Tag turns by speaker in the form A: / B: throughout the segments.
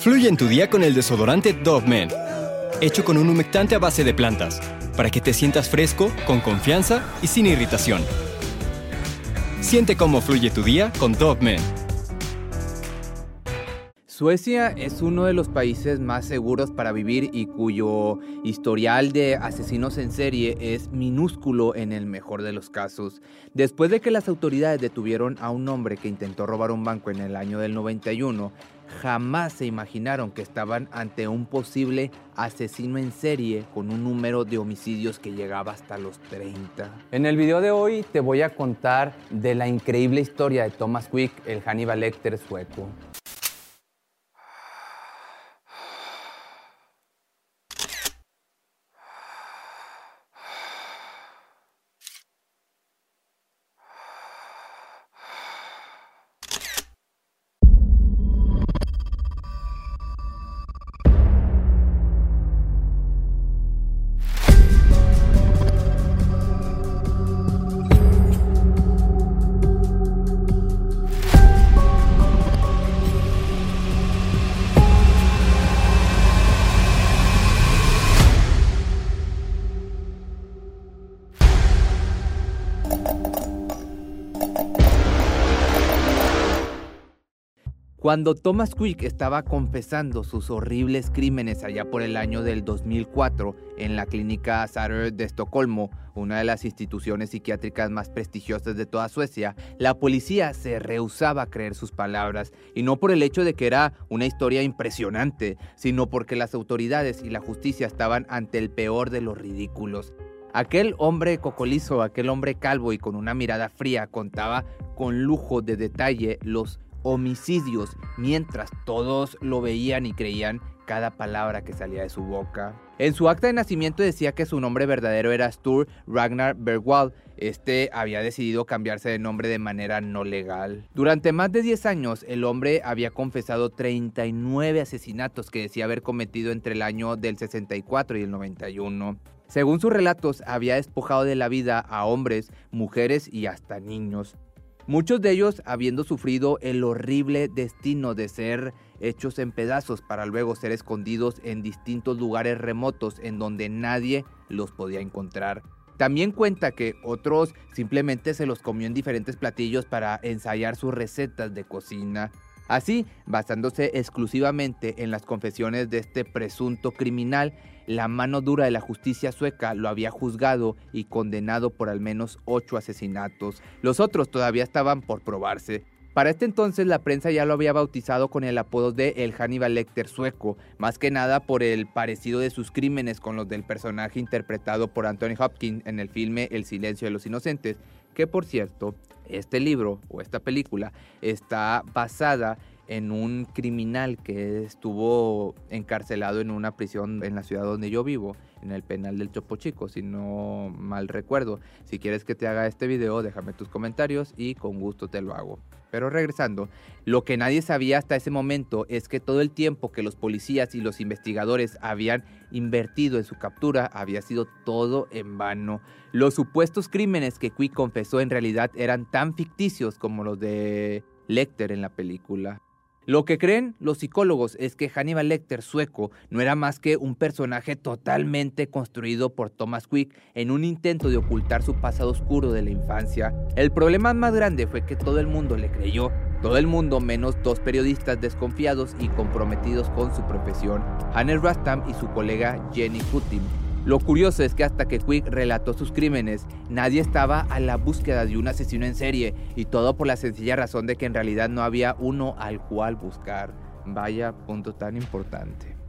A: Fluye en tu día con el desodorante Dove Men, hecho con un humectante a base de plantas, para que te sientas fresco, con confianza y sin irritación. Siente cómo fluye tu día con Dove Men.
B: Suecia es uno de los países más seguros para vivir y cuyo historial de asesinos en serie es minúsculo en el mejor de los casos. Después de que las autoridades detuvieron a un hombre que intentó robar un banco en el año del 91, jamás se imaginaron que estaban ante un posible asesino en serie con un número de homicidios que llegaba hasta los 30.
C: En el video de hoy te voy a contar de la increíble historia de Thomas Quick, el Hannibal Lecter sueco.
B: Cuando Thomas Quick estaba confesando sus horribles crímenes allá por el año del 2004 en la clínica Satter de Estocolmo, una de las instituciones psiquiátricas más prestigiosas de toda Suecia, la policía se rehusaba a creer sus palabras, y no por el hecho de que era una historia impresionante, sino porque las autoridades y la justicia estaban ante el peor de los ridículos. Aquel hombre cocolizo, aquel hombre calvo y con una mirada fría contaba con lujo de detalle los homicidios, mientras todos lo veían y creían cada palabra que salía de su boca. En su acta de nacimiento decía que su nombre verdadero era Stur Ragnar Bergwald. Este había decidido cambiarse de nombre de manera no legal. Durante más de 10 años, el hombre había confesado 39 asesinatos que decía haber cometido entre el año del 64 y el 91. Según sus relatos, había despojado de la vida a hombres, mujeres y hasta niños muchos de ellos habiendo sufrido el horrible destino de ser hechos en pedazos para luego ser escondidos en distintos lugares remotos en donde nadie los podía encontrar. También cuenta que otros simplemente se los comió en diferentes platillos para ensayar sus recetas de cocina. Así, basándose exclusivamente en las confesiones de este presunto criminal, la mano dura de la justicia sueca lo había juzgado y condenado por al menos ocho asesinatos. Los otros todavía estaban por probarse. Para este entonces la prensa ya lo había bautizado con el apodo de el Hannibal Lecter sueco, más que nada por el parecido de sus crímenes con los del personaje interpretado por Anthony Hopkins en el filme El silencio de los inocentes, que por cierto, este libro o esta película está basada en un criminal que estuvo encarcelado en una prisión en la ciudad donde yo vivo, en el penal del Chopo Chico, si no mal recuerdo. Si quieres que te haga este video, déjame tus comentarios y con gusto te lo hago. Pero regresando, lo que nadie sabía hasta ese momento es que todo el tiempo que los policías y los investigadores habían invertido en su captura había sido todo en vano. Los supuestos crímenes que Quick confesó en realidad eran tan ficticios como los de Lecter en la película. Lo que creen los psicólogos es que Hannibal Lecter sueco no era más que un personaje totalmente construido por Thomas Quick en un intento de ocultar su pasado oscuro de la infancia. El problema más grande fue que todo el mundo le creyó, todo el mundo menos dos periodistas desconfiados y comprometidos con su profesión, Hannes Rastam y su colega Jenny Putin. Lo curioso es que hasta que Quick relató sus crímenes, nadie estaba a la búsqueda de un asesino en serie, y todo por la sencilla razón de que en realidad no había uno al cual buscar. Vaya punto tan importante.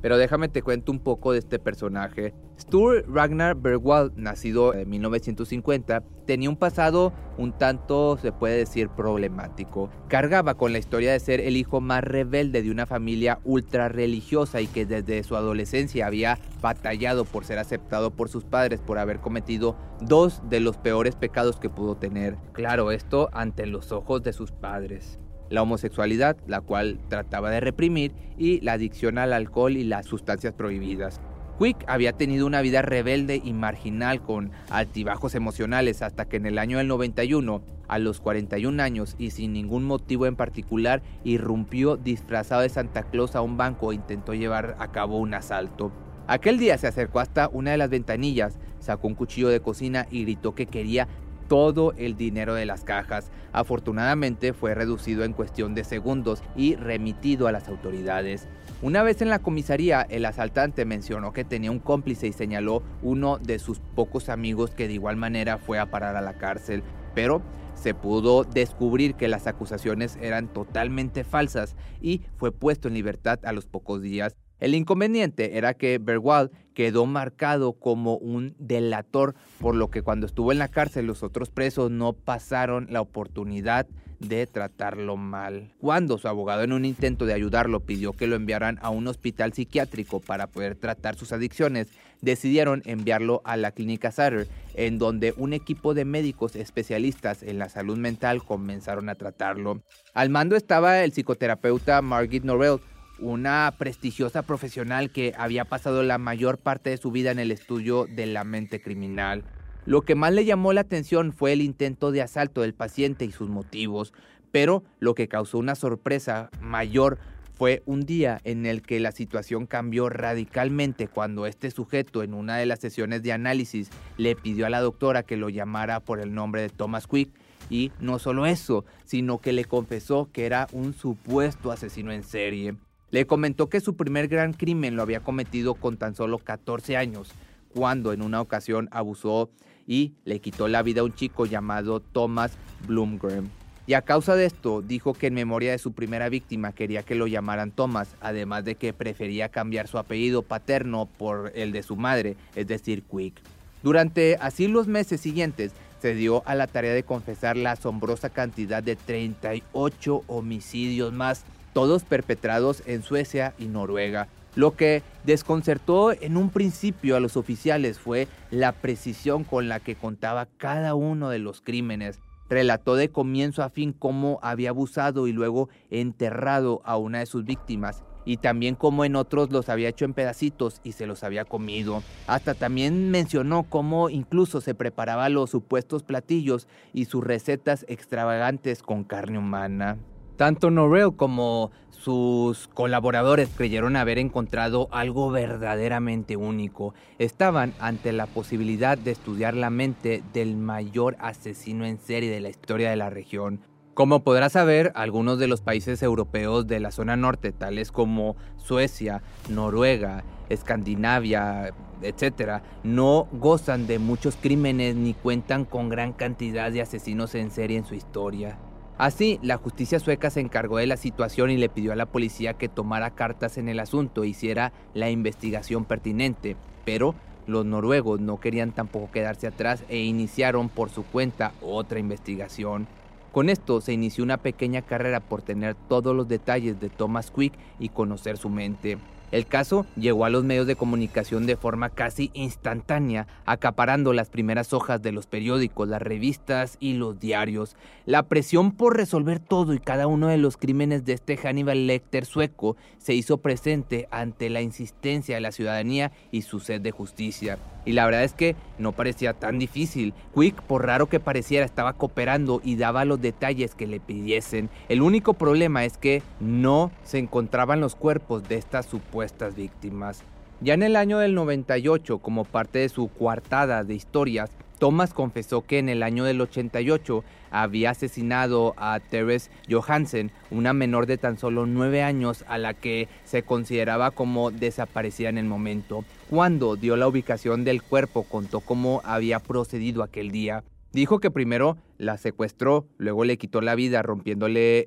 B: Pero déjame te cuento un poco de este personaje. Stur Ragnar Bergwald, nacido en 1950, tenía un pasado un tanto, se puede decir, problemático. Cargaba con la historia de ser el hijo más rebelde de una familia ultra religiosa y que desde su adolescencia había batallado por ser aceptado por sus padres por haber cometido dos de los peores pecados que pudo tener. Claro, esto ante los ojos de sus padres la homosexualidad, la cual trataba de reprimir, y la adicción al alcohol y las sustancias prohibidas. Quick había tenido una vida rebelde y marginal con altibajos emocionales hasta que en el año del 91 a los 41 años y sin ningún motivo en particular irrumpió disfrazado de Santa Claus a un banco e intentó llevar a cabo un asalto. Aquel día se acercó hasta una de las ventanillas, sacó un cuchillo de cocina y gritó que quería todo el dinero de las cajas. Afortunadamente fue reducido en cuestión de segundos y remitido a las autoridades. Una vez en la comisaría, el asaltante mencionó que tenía un cómplice y señaló uno de sus pocos amigos que de igual manera fue a parar a la cárcel, pero se pudo descubrir que las acusaciones eran totalmente falsas y fue puesto en libertad a los pocos días. El inconveniente era que Berwald quedó marcado como un delator, por lo que cuando estuvo en la cárcel los otros presos no pasaron la oportunidad de tratarlo mal. Cuando su abogado en un intento de ayudarlo pidió que lo enviaran a un hospital psiquiátrico para poder tratar sus adicciones, decidieron enviarlo a la clínica Sutter, en donde un equipo de médicos especialistas en la salud mental comenzaron a tratarlo. Al mando estaba el psicoterapeuta Margit Norrell, una prestigiosa profesional que había pasado la mayor parte de su vida en el estudio de la mente criminal. Lo que más le llamó la atención fue el intento de asalto del paciente y sus motivos, pero lo que causó una sorpresa mayor fue un día en el que la situación cambió radicalmente cuando este sujeto en una de las sesiones de análisis le pidió a la doctora que lo llamara por el nombre de Thomas Quick y no solo eso, sino que le confesó que era un supuesto asesino en serie. Le comentó que su primer gran crimen lo había cometido con tan solo 14 años, cuando en una ocasión abusó y le quitó la vida a un chico llamado Thomas Bloomgren. Y a causa de esto, dijo que en memoria de su primera víctima quería que lo llamaran Thomas, además de que prefería cambiar su apellido paterno por el de su madre, es decir, Quick. Durante así los meses siguientes, se dio a la tarea de confesar la asombrosa cantidad de 38 homicidios más todos perpetrados en Suecia y Noruega. Lo que desconcertó en un principio a los oficiales fue la precisión con la que contaba cada uno de los crímenes. Relató de comienzo a fin cómo había abusado y luego enterrado a una de sus víctimas y también cómo en otros los había hecho en pedacitos y se los había comido. Hasta también mencionó cómo incluso se preparaba los supuestos platillos y sus recetas extravagantes con carne humana. Tanto Norrell como sus colaboradores creyeron haber encontrado algo verdaderamente único. Estaban ante la posibilidad de estudiar la mente del mayor asesino en serie de la historia de la región. Como podrás saber, algunos de los países europeos de la zona norte, tales como Suecia, Noruega, Escandinavia, etc., no gozan de muchos crímenes ni cuentan con gran cantidad de asesinos en serie en su historia. Así, la justicia sueca se encargó de la situación y le pidió a la policía que tomara cartas en el asunto e hiciera la investigación pertinente, pero los noruegos no querían tampoco quedarse atrás e iniciaron por su cuenta otra investigación. Con esto se inició una pequeña carrera por tener todos los detalles de Thomas Quick y conocer su mente. El caso llegó a los medios de comunicación de forma casi instantánea, acaparando las primeras hojas de los periódicos, las revistas y los diarios. La presión por resolver todo y cada uno de los crímenes de este Hannibal Lecter sueco se hizo presente ante la insistencia de la ciudadanía y su sed de justicia. Y la verdad es que no parecía tan difícil. Quick, por raro que pareciera, estaba cooperando y daba los detalles que le pidiesen. El único problema es que no se encontraban los cuerpos de estas supuestas víctimas. Ya en el año del 98, como parte de su coartada de historias, Thomas confesó que en el año del 88 había asesinado a Therese Johansen, una menor de tan solo 9 años a la que se consideraba como desaparecida en el momento. Cuando dio la ubicación del cuerpo, contó cómo había procedido aquel día. Dijo que primero la secuestró, luego le quitó la vida rompiéndole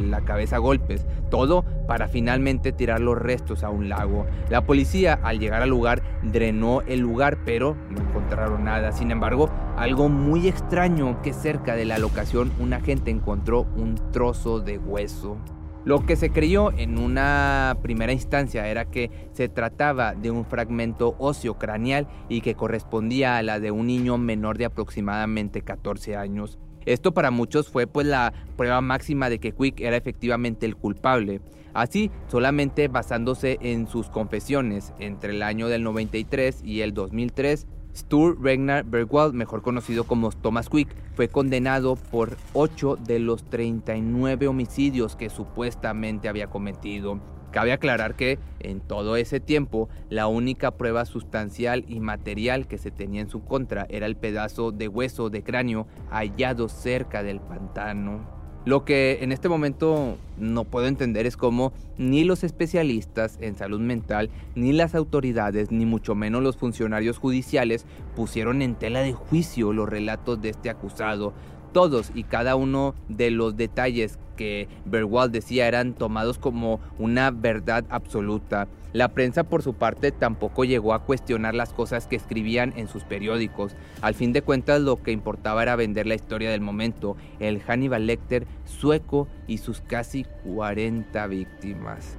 B: la cabeza a golpes, todo para finalmente tirar los restos a un lago. La policía al llegar al lugar drenó el lugar pero no encontraron nada. Sin embargo, algo muy extraño que cerca de la locación un agente encontró un trozo de hueso. Lo que se creyó en una primera instancia era que se trataba de un fragmento óseo craneal y que correspondía a la de un niño menor de aproximadamente 14 años. Esto para muchos fue pues la prueba máxima de que Quick era efectivamente el culpable. Así, solamente basándose en sus confesiones entre el año del 93 y el 2003, Stur Ragnar Bergwald, mejor conocido como Thomas Quick, fue condenado por 8 de los 39 homicidios que supuestamente había cometido. Cabe aclarar que en todo ese tiempo la única prueba sustancial y material que se tenía en su contra era el pedazo de hueso de cráneo hallado cerca del pantano. Lo que en este momento no puedo entender es cómo ni los especialistas en salud mental, ni las autoridades, ni mucho menos los funcionarios judiciales pusieron en tela de juicio los relatos de este acusado. Todos y cada uno de los detalles que Berwald decía eran tomados como una verdad absoluta. La prensa por su parte tampoco llegó a cuestionar las cosas que escribían en sus periódicos. Al fin de cuentas lo que importaba era vender la historia del momento, el Hannibal Lecter sueco y sus casi 40 víctimas.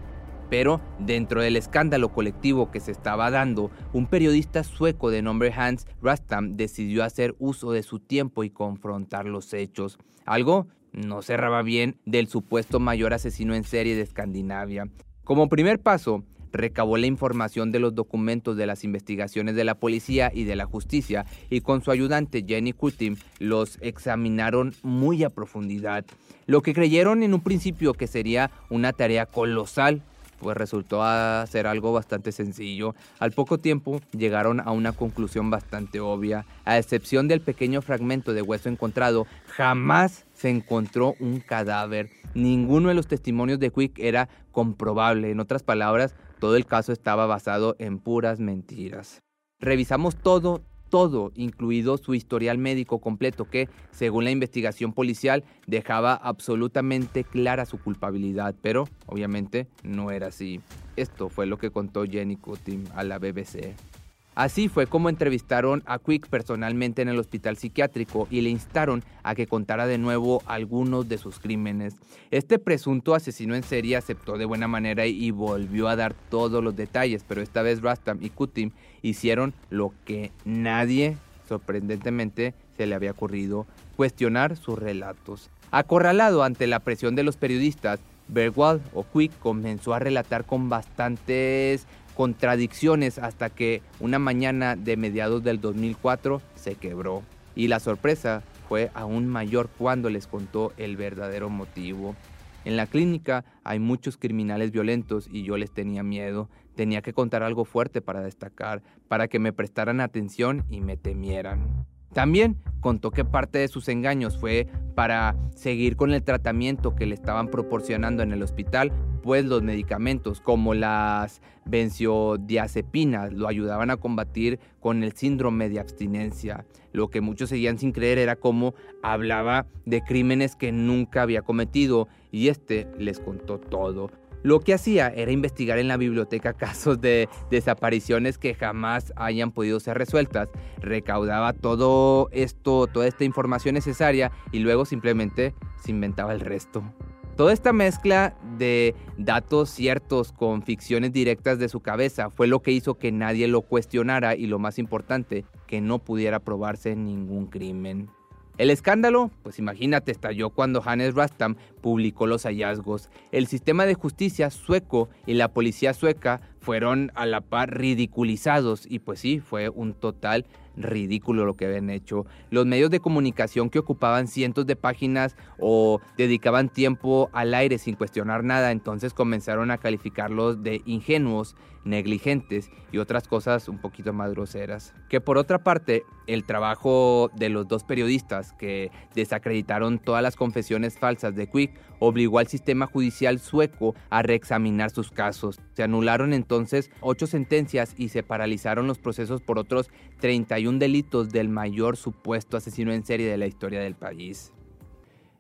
B: Pero dentro del escándalo colectivo que se estaba dando, un periodista sueco de nombre Hans Rastam decidió hacer uso de su tiempo y confrontar los hechos, algo no cerraba bien del supuesto mayor asesino en serie de Escandinavia. Como primer paso, recabó la información de los documentos de las investigaciones de la policía y de la justicia y con su ayudante Jenny Kutim los examinaron muy a profundidad. Lo que creyeron en un principio que sería una tarea colosal pues resultó ser algo bastante sencillo. Al poco tiempo llegaron a una conclusión bastante obvia. A excepción del pequeño fragmento de hueso encontrado, jamás se encontró un cadáver. Ninguno de los testimonios de Quick era comprobable. En otras palabras, todo el caso estaba basado en puras mentiras. Revisamos todo, todo, incluido su historial médico completo que, según la investigación policial, dejaba absolutamente clara su culpabilidad, pero obviamente no era así. Esto fue lo que contó Jenny Cutim a la BBC. Así fue como entrevistaron a Quick personalmente en el hospital psiquiátrico y le instaron a que contara de nuevo algunos de sus crímenes. Este presunto asesino en serie aceptó de buena manera y volvió a dar todos los detalles, pero esta vez Rastam y Kutim hicieron lo que nadie, sorprendentemente, se le había ocurrido, cuestionar sus relatos. Acorralado ante la presión de los periodistas, Bergwald o Quick comenzó a relatar con bastantes contradicciones hasta que una mañana de mediados del 2004 se quebró. Y la sorpresa fue aún mayor cuando les contó el verdadero motivo. En la clínica hay muchos criminales violentos y yo les tenía miedo. Tenía que contar algo fuerte para destacar, para que me prestaran atención y me temieran. También contó que parte de sus engaños fue para seguir con el tratamiento que le estaban proporcionando en el hospital, pues los medicamentos como las benzodiazepinas lo ayudaban a combatir con el síndrome de abstinencia. Lo que muchos seguían sin creer era cómo hablaba de crímenes que nunca había cometido y este les contó todo. Lo que hacía era investigar en la biblioteca casos de desapariciones que jamás hayan podido ser resueltas. Recaudaba todo esto, toda esta información necesaria y luego simplemente se inventaba el resto. Toda esta mezcla de datos ciertos con ficciones directas de su cabeza fue lo que hizo que nadie lo cuestionara y lo más importante, que no pudiera probarse ningún crimen. El escándalo, pues imagínate, estalló cuando Hannes Rastam publicó los hallazgos. El sistema de justicia sueco y la policía sueca fueron a la par ridiculizados y pues sí, fue un total ridículo lo que habían hecho. Los medios de comunicación que ocupaban cientos de páginas o dedicaban tiempo al aire sin cuestionar nada, entonces comenzaron a calificarlos de ingenuos, negligentes y otras cosas un poquito más groseras. Que por otra parte, el trabajo de los dos periodistas que desacreditaron todas las confesiones falsas de Quick obligó al sistema judicial sueco a reexaminar sus casos. Se anularon entonces ocho sentencias y se paralizaron los procesos por otros 31 delitos del mayor supuesto asesino en serie de la historia del país.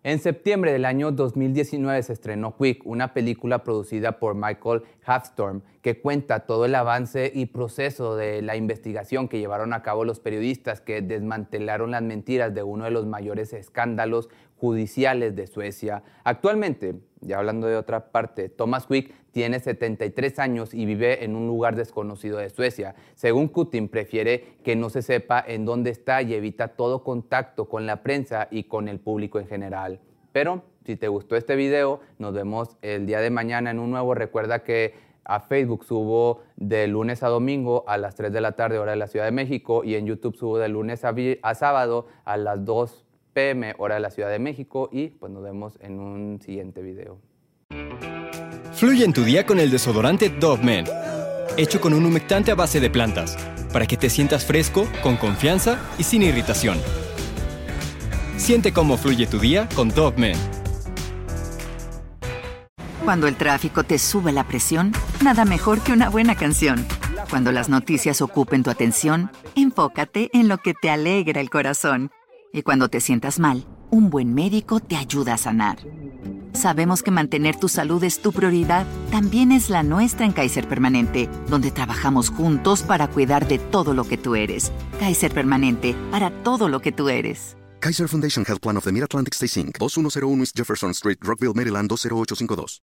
C: En septiembre del año 2019 se estrenó Quick, una película producida por Michael Halfstorm que cuenta todo el avance y proceso de la investigación que llevaron a cabo los periodistas que desmantelaron las mentiras de uno de los mayores escándalos judiciales de Suecia. Actualmente, ya hablando de otra parte, Thomas Quick tiene 73 años y vive en un lugar desconocido de Suecia. Según Putin, prefiere que no se sepa en dónde está y evita todo contacto con la prensa y con el público en general. Pero si te gustó este video, nos vemos el día de mañana en un nuevo. Recuerda que
B: A Facebook subo de lunes a domingo a las 3 de la tarde, hora de la Ciudad de México, y en YouTube subo de lunes a, a sábado a las 2 pm, hora de la Ciudad de México, y pues nos vemos en un siguiente video.
A: Fluye en tu día con el desodorante Dove Men, hecho con un humectante a base de plantas, para que te sientas fresco, con confianza y sin irritación. Siente cómo fluye tu día con Dove Men.
D: Cuando el tráfico te sube la presión, nada mejor que una buena canción. Cuando las noticias ocupen tu atención, enfócate en lo que te alegra el corazón. Y cuando te sientas mal, un buen médico te ayuda a sanar. Sabemos que mantener tu salud es tu prioridad, también es la nuestra en Kaiser Permanente, donde trabajamos juntos para cuidar de todo lo que tú eres. Kaiser Permanente, para todo lo que tú eres.
E: Kaiser Foundation Health Plan of the Mid-Atlantic Stay Inc., 2101 East Jefferson Street, Rockville, Maryland 20852.